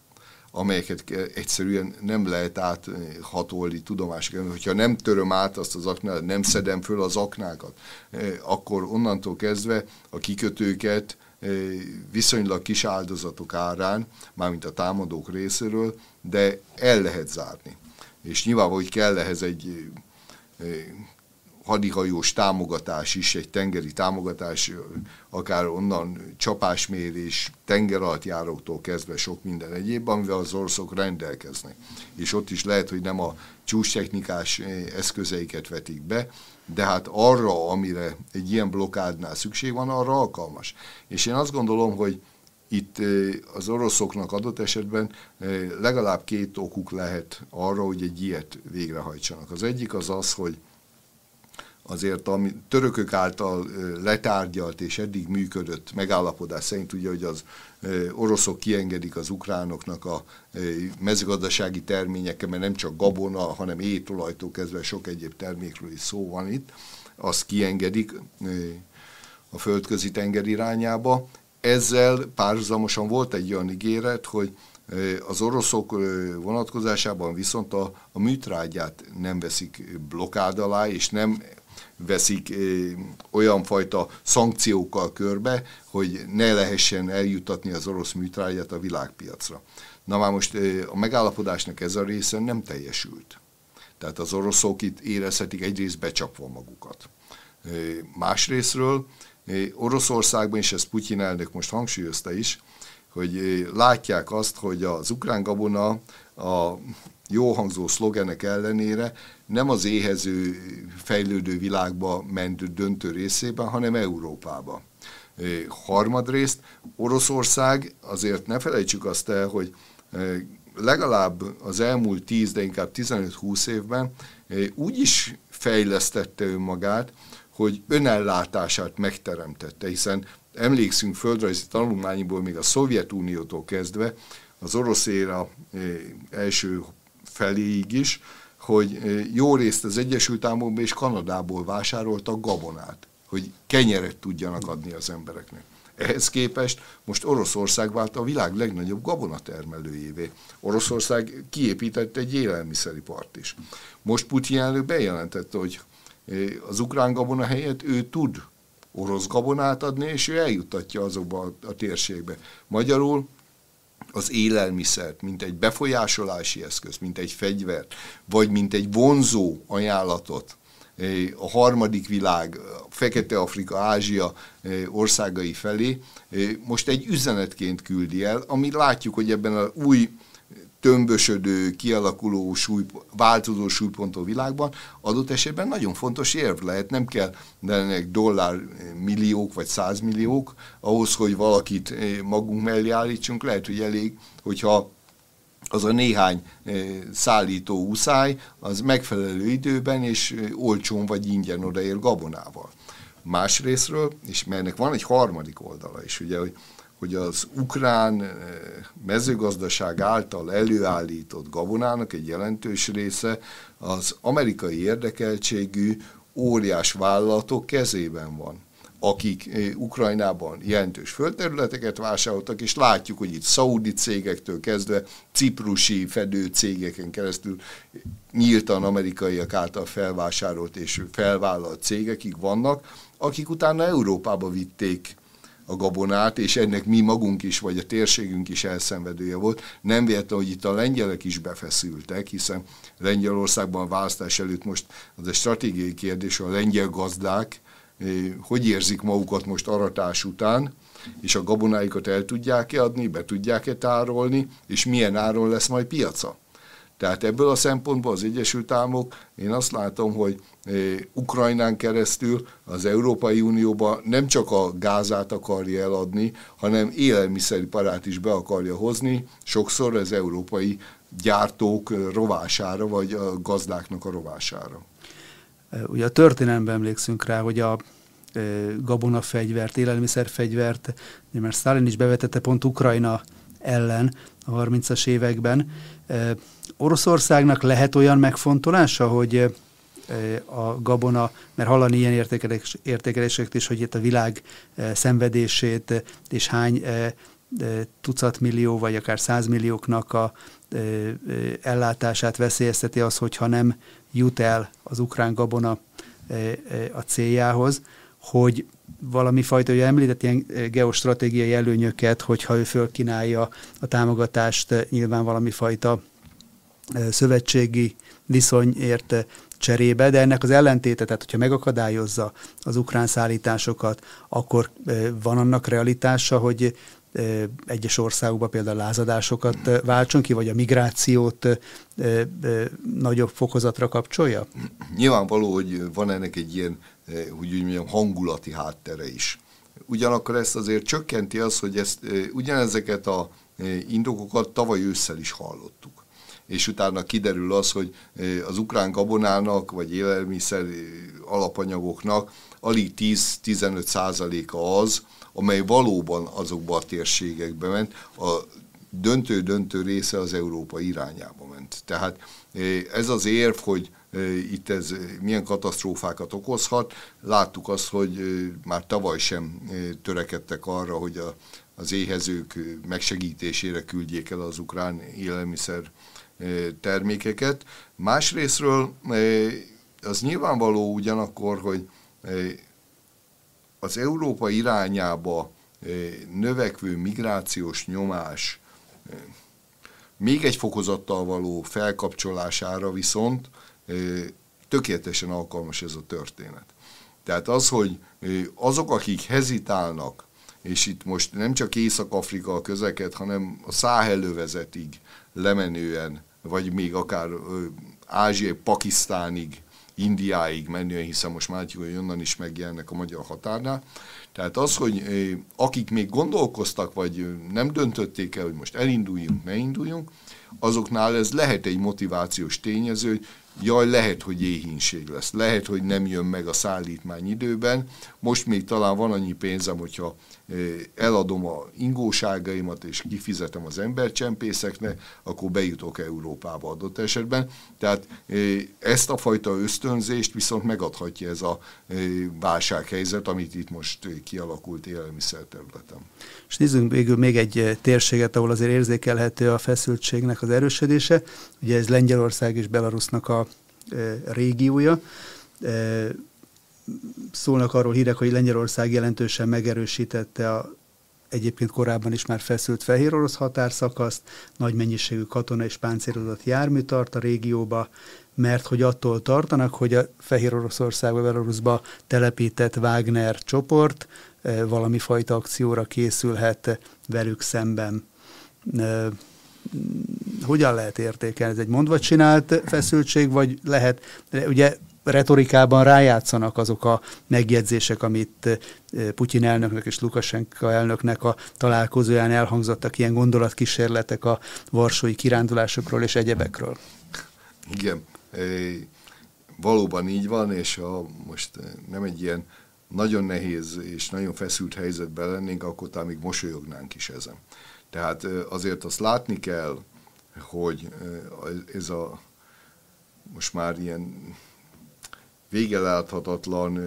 S1: amelyeket egyszerűen nem lehet áthatolni tudomásra. Hogyha nem töröm át azt az aknát, nem szedem föl az aknákat, akkor onnantól kezdve a kikötőket viszonylag kis áldozatok árán, mármint a támadók részéről, de el lehet zárni. És nyilvánvaló, hogy kell ehhez egy hadihajós támogatás is, egy tengeri támogatás, akár onnan csapásmérés, tengeralattjáróktól kezdve sok minden egyéb, amivel az oroszok rendelkeznek. És ott is lehet, hogy nem a csúcstechnikás eszközeiket vetik be, de hát arra, amire egy ilyen blokádnál szükség van, arra alkalmas. És én azt gondolom, hogy itt az oroszoknak adott esetben legalább két okuk lehet arra, hogy egy ilyet végrehajtsanak. Az egyik az az, hogy azért a törökök által letárgyalt és eddig működött megállapodás szerint ugye, hogy az oroszok kiengedik az ukránoknak a mezőgazdasági terményekkel, mert nem csak gabona, hanem étolajtól kezdve sok egyéb termékről is szó van itt, azt kiengedik a földközi tenger irányába. Ezzel párhuzamosan volt egy olyan ígéret, hogy az oroszok vonatkozásában viszont a, a műtrágyát nem veszik blokád alá, és nem veszik olyan fajta szankciókkal körbe, hogy ne lehessen eljutatni az orosz műtrágyát a világpiacra. Na már most a megállapodásnak ez a része nem teljesült. Tehát az oroszok itt érezhetik egyrészt becsapva magukat. Másrésztről Oroszországban, és ezt Putyin elnök most hangsúlyozta is, hogy látják azt, hogy az ukrán gabona a jó hangzó szlogenek ellenére nem az éhező, fejlődő világba ment döntő részében, hanem Európába. Harmadrészt Oroszország, azért ne felejtsük azt el, hogy legalább az elmúlt 10, de inkább 15-20 évben úgy is fejlesztette önmagát, hogy önellátását megteremtette, hiszen emlékszünk földrajzi tanulmányiból még a Szovjetuniótól kezdve, az orosz éra első feléig is, hogy jó részt az Egyesült Államokban és Kanadából vásároltak gabonát, hogy kenyeret tudjanak adni az embereknek. Ehhez képest most Oroszország vált a világ legnagyobb gabonatermelőjévé. Oroszország kiépített egy élelmiszeripart is. Most Putyin elnök bejelentette, hogy az ukrán gabona helyett ő tud orosz gabonát adni, és ő eljuttatja azokba a térségbe. Magyarul az élelmiszert, mint egy befolyásolási eszköz, mint egy fegyvert, vagy mint egy vonzó ajánlatot eh, a harmadik világ, Fekete-Afrika, Ázsia eh, országai felé, eh, most egy üzenetként küldi el, ami látjuk, hogy ebben a új tömbösödő, kialakuló, súly, változó súlypontú világban adott esetben nagyon fontos érv lehet. Nem kell lennek dollár milliók vagy százmilliók ahhoz, hogy valakit eh, magunk mellé állítsunk. Lehet, hogy elég, hogyha az a néhány eh, szállító uszály, az megfelelő időben és eh, olcsón vagy ingyen odaér gabonával. Másrésztről, és melynek van egy harmadik oldala is, ugye, hogy, hogy az ukrán mezőgazdaság által előállított gabonának egy jelentős része az amerikai érdekeltségű óriás vállalatok kezében van akik Ukrajnában jelentős földterületeket vásároltak, és látjuk, hogy itt szaudi cégektől kezdve ciprusi fedő cégeken keresztül nyíltan amerikaiak által felvásárolt és felvállalt cégekig vannak, akik utána Európába vitték a gabonát, és ennek mi magunk is, vagy a térségünk is elszenvedője volt. Nem véletlen, hogy itt a lengyelek is befeszültek, hiszen Lengyelországban a választás előtt most az egy stratégiai kérdés, a lengyel gazdák hogy érzik magukat most aratás után, és a gabonáikat el tudják-e adni, be tudják-e tárolni, és milyen áron lesz majd piaca. Tehát ebből a szempontból az Egyesült Államok, én azt látom, hogy Ukrajnán keresztül az Európai Unióba nem csak a gázát akarja eladni, hanem élelmiszeriparát is be akarja hozni, sokszor az európai gyártók rovására, vagy a gazdáknak a rovására.
S2: Ugye a történelemben emlékszünk rá, hogy a gabonafegyvert, élelmiszerfegyvert, mert Stalin is bevetette pont Ukrajna ellen a 30-as években. Oroszországnak lehet olyan megfontolása, hogy a gabona, mert hallani ilyen értékelés, értékeléseket is, hogy itt a világ szenvedését és hány tucat millió, vagy akár százmillióknak a ellátását veszélyezteti az, hogyha nem jut el az ukrán gabona a céljához, hogy valami fajta, hogy említett ilyen geostratégiai előnyöket, hogyha ő fölkínálja a támogatást, nyilván valami fajta szövetségi viszonyért cserébe, de ennek az ellentéte, tehát hogyha megakadályozza az ukrán szállításokat, akkor van annak realitása, hogy egyes országokban például lázadásokat váltson ki, vagy a migrációt nagyobb fokozatra kapcsolja?
S1: Nyilvánvaló, hogy van ennek egy ilyen, hogy úgy mondjam, hangulati háttere is. Ugyanakkor ezt azért csökkenti az, hogy ezt, ugyanezeket a indokokat tavaly ősszel is hallottuk és utána kiderül az, hogy az ukrán gabonának, vagy élelmiszer alapanyagoknak alig 10-15 százaléka az, amely valóban azokba a térségekbe ment, a döntő-döntő része az Európa irányába ment. Tehát eh, ez az érv, hogy eh, itt ez milyen katasztrófákat okozhat. Láttuk azt, hogy már tavaly sem törekedtek arra, hogy a, az éhezők megsegítésére küldjék el az ukrán élelmiszer termékeket. Másrésztről az nyilvánvaló ugyanakkor, hogy az Európa irányába növekvő migrációs nyomás még egy fokozattal való felkapcsolására viszont tökéletesen alkalmas ez a történet. Tehát az, hogy azok, akik hezitálnak, és itt most nem csak Észak-Afrika a közeket, hanem a száhelővezetig lemenően, vagy még akár Ázsiai, Pakisztánig Indiáig menően, hiszen most már hogy onnan is megjelennek a magyar határnál. Tehát az, hogy akik még gondolkoztak, vagy nem döntötték el, hogy most elinduljunk, ne induljunk, azoknál ez lehet egy motivációs tényező, hogy jaj, lehet, hogy éhínség lesz, lehet, hogy nem jön meg a szállítmány időben, most még talán van annyi pénzem, hogyha eladom a ingóságaimat és kifizetem az embercsempészeknek, akkor bejutok Európába adott esetben. Tehát ezt a fajta ösztönzést viszont megadhatja ez a válsághelyzet, amit itt most kialakult élelmiszer területen.
S2: És nézzünk végül még egy térséget, ahol azért érzékelhető a feszültségnek az erősödése. Ugye ez Lengyelország és Belarusnak a régiója szólnak arról hírek, hogy Lengyelország jelentősen megerősítette a egyébként korábban is már feszült fehér orosz határszakaszt, nagy mennyiségű katona és páncélozott jármű tart a régióba, mert hogy attól tartanak, hogy a Fehér Oroszországba, Belarusba telepített Wagner csoport e, valami fajta akcióra készülhet velük szemben. E, hogyan lehet értékelni? Ez egy mondva csinált feszültség, vagy lehet, ugye retorikában rájátszanak azok a megjegyzések, amit eh, Putyin elnöknek és Lukasenka elnöknek a találkozóján elhangzottak, ilyen gondolatkísérletek a varsói kirándulásokról és egyebekről.
S1: Igen, valóban így van, és a, most eh, nem egy ilyen nagyon nehéz és nagyon feszült helyzetben lennénk, akkor talán még mosolyognánk is ezen. Tehát azért azt látni kell, hogy ez a most már ilyen végeláthatatlan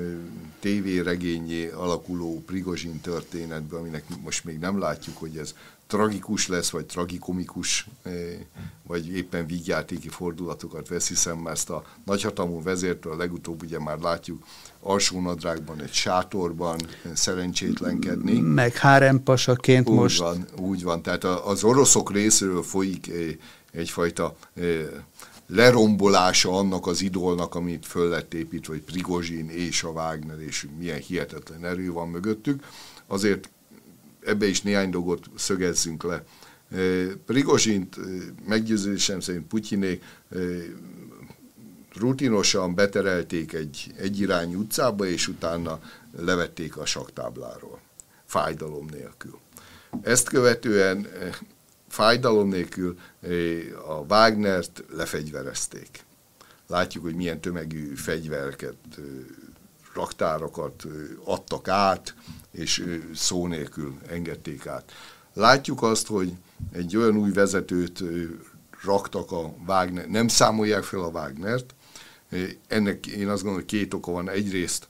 S1: tévéregényé alakuló Prigozsin történetben, aminek most még nem látjuk, hogy ez tragikus lesz, vagy tragikomikus, vagy éppen vígjátéki fordulatokat vesz, hiszen már ezt a nagyhatalmú vezértől legutóbb ugye már látjuk alsónadrágban, egy sátorban szerencsétlenkedni.
S2: Meg hárempasaként
S1: úgy
S2: most.
S1: Van, úgy van, tehát az oroszok részéről folyik egyfajta lerombolása annak az idolnak, amit föl lett építve, hogy Prigozsin és a Wagner, és milyen hihetetlen erő van mögöttük. Azért ebbe is néhány dolgot szögezzünk le. Prigozsint meggyőződésem szerint Putyinék rutinosan beterelték egy egyirányú utcába, és utána levették a saktábláról, fájdalom nélkül. Ezt követően fájdalom nélkül a Wagnert lefegyverezték. Látjuk, hogy milyen tömegű fegyvereket, raktárakat adtak át, és szó nélkül engedték át. Látjuk azt, hogy egy olyan új vezetőt raktak a Wagner, nem számolják fel a Wagnert, ennek én azt gondolom, hogy két oka van. Egyrészt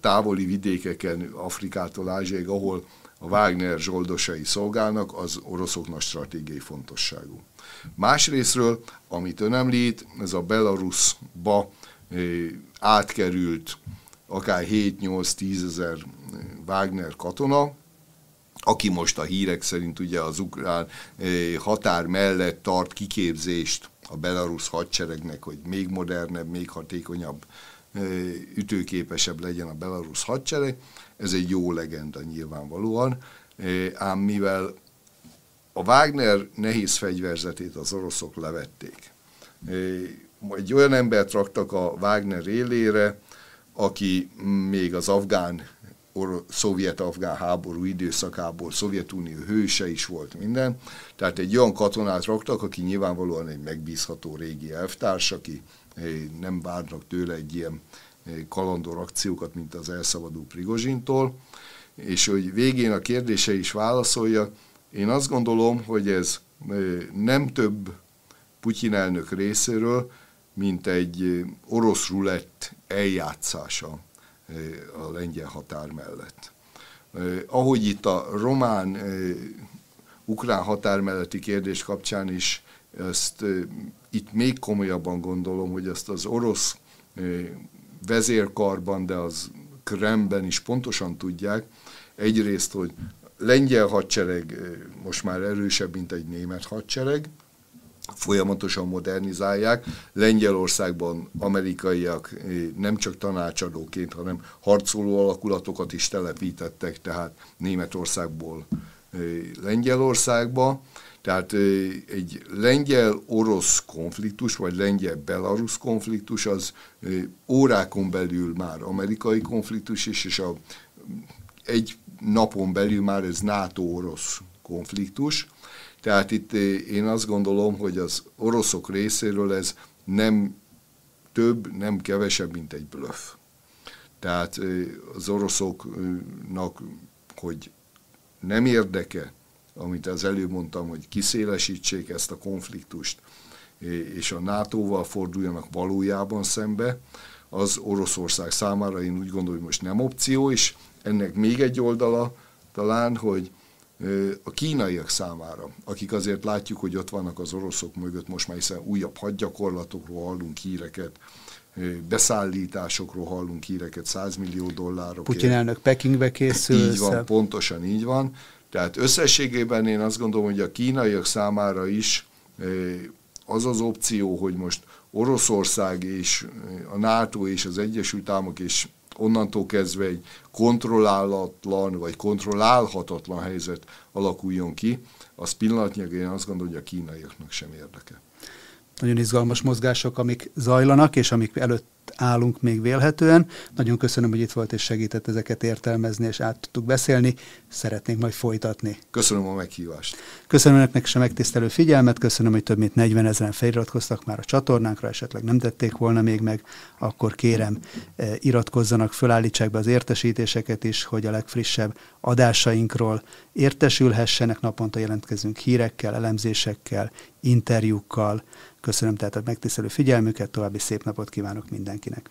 S1: távoli vidékeken, Afrikától Ázsiáig, ahol a Wagner zsoldosai szolgálnak, az oroszoknak stratégiai fontosságú. Másrésztről, amit ön említ, ez a Belarusba átkerült akár 7-8-10 ezer Wagner katona, aki most a hírek szerint ugye az ukrán határ mellett tart kiképzést a belarusz hadseregnek, hogy még modernebb, még hatékonyabb, ütőképesebb legyen a belarusz hadsereg. Ez egy jó legenda nyilvánvalóan, ám mivel a Wagner nehéz fegyverzetét az oroszok levették. Egy olyan embert raktak a Wagner élére, aki még az afgán szovjet-afgán háború időszakából Szovjetunió hőse is volt minden. Tehát egy olyan katonát raktak, aki nyilvánvalóan egy megbízható régi elvtárs, aki eh, nem várnak tőle egy ilyen kalandor akciókat, mint az elszabadul Prigozsintól. És hogy végén a kérdése is válaszolja, én azt gondolom, hogy ez nem több Putyin elnök részéről, mint egy orosz rulett eljátszása a lengyel határ mellett. Ahogy itt a román-ukrán határ melletti kérdés kapcsán is ezt itt még komolyabban gondolom, hogy ezt az orosz vezérkarban, de az Kremben is pontosan tudják, egyrészt, hogy lengyel hadsereg most már erősebb, mint egy német hadsereg, folyamatosan modernizálják. Lengyelországban amerikaiak nem csak tanácsadóként, hanem harcoló alakulatokat is telepítettek, tehát Németországból Lengyelországba. Tehát eh, egy lengyel-orosz konfliktus, vagy lengyel-belarusz konfliktus, az órákon belül már amerikai konfliktus is, és a, egy napon belül már ez NATO-orosz konfliktus. Tehát itt én azt gondolom, hogy az oroszok részéről ez nem több, nem kevesebb, mint egy bluff. Tehát eh, az oroszoknak, hogy nem érdeke, amit az előbb mondtam, hogy kiszélesítsék ezt a konfliktust, és a NATO-val forduljanak valójában szembe, az Oroszország számára én úgy gondolom, hogy most nem opció, és ennek még egy oldala talán, hogy a kínaiak számára, akik azért látjuk, hogy ott vannak az oroszok mögött, most már hiszen újabb hadgyakorlatokról hallunk híreket, beszállításokról hallunk híreket, 100 millió dollárok.
S2: Putyin elnök Pekingbe készül.
S1: Így van, pontosan így van. Tehát összességében én azt gondolom, hogy a kínaiak számára is az az opció, hogy most Oroszország és a NATO és az Egyesült Államok és onnantól kezdve egy kontrollálatlan vagy kontrollálhatatlan helyzet alakuljon ki, az pillanatnyilag én azt gondolom, hogy a kínaiaknak sem érdeke.
S2: Nagyon izgalmas mozgások, amik zajlanak, és amik előtt állunk még vélhetően. Nagyon köszönöm, hogy itt volt és segített ezeket értelmezni, és át tudtuk beszélni. Szeretnénk majd folytatni.
S1: Köszönöm a meghívást.
S2: Köszönöm önöknek is a megtisztelő figyelmet, köszönöm, hogy több mint 40 ezeren feliratkoztak már a csatornánkra, esetleg nem tették volna még meg, akkor kérem, eh, iratkozzanak, fölállítsák be az értesítéseket is, hogy a legfrissebb adásainkról értesülhessenek. Naponta jelentkezünk hírekkel, elemzésekkel, interjúkkal. Köszönöm tehát a megtisztelő figyelmüket, további szép napot kívánok mindenkinek.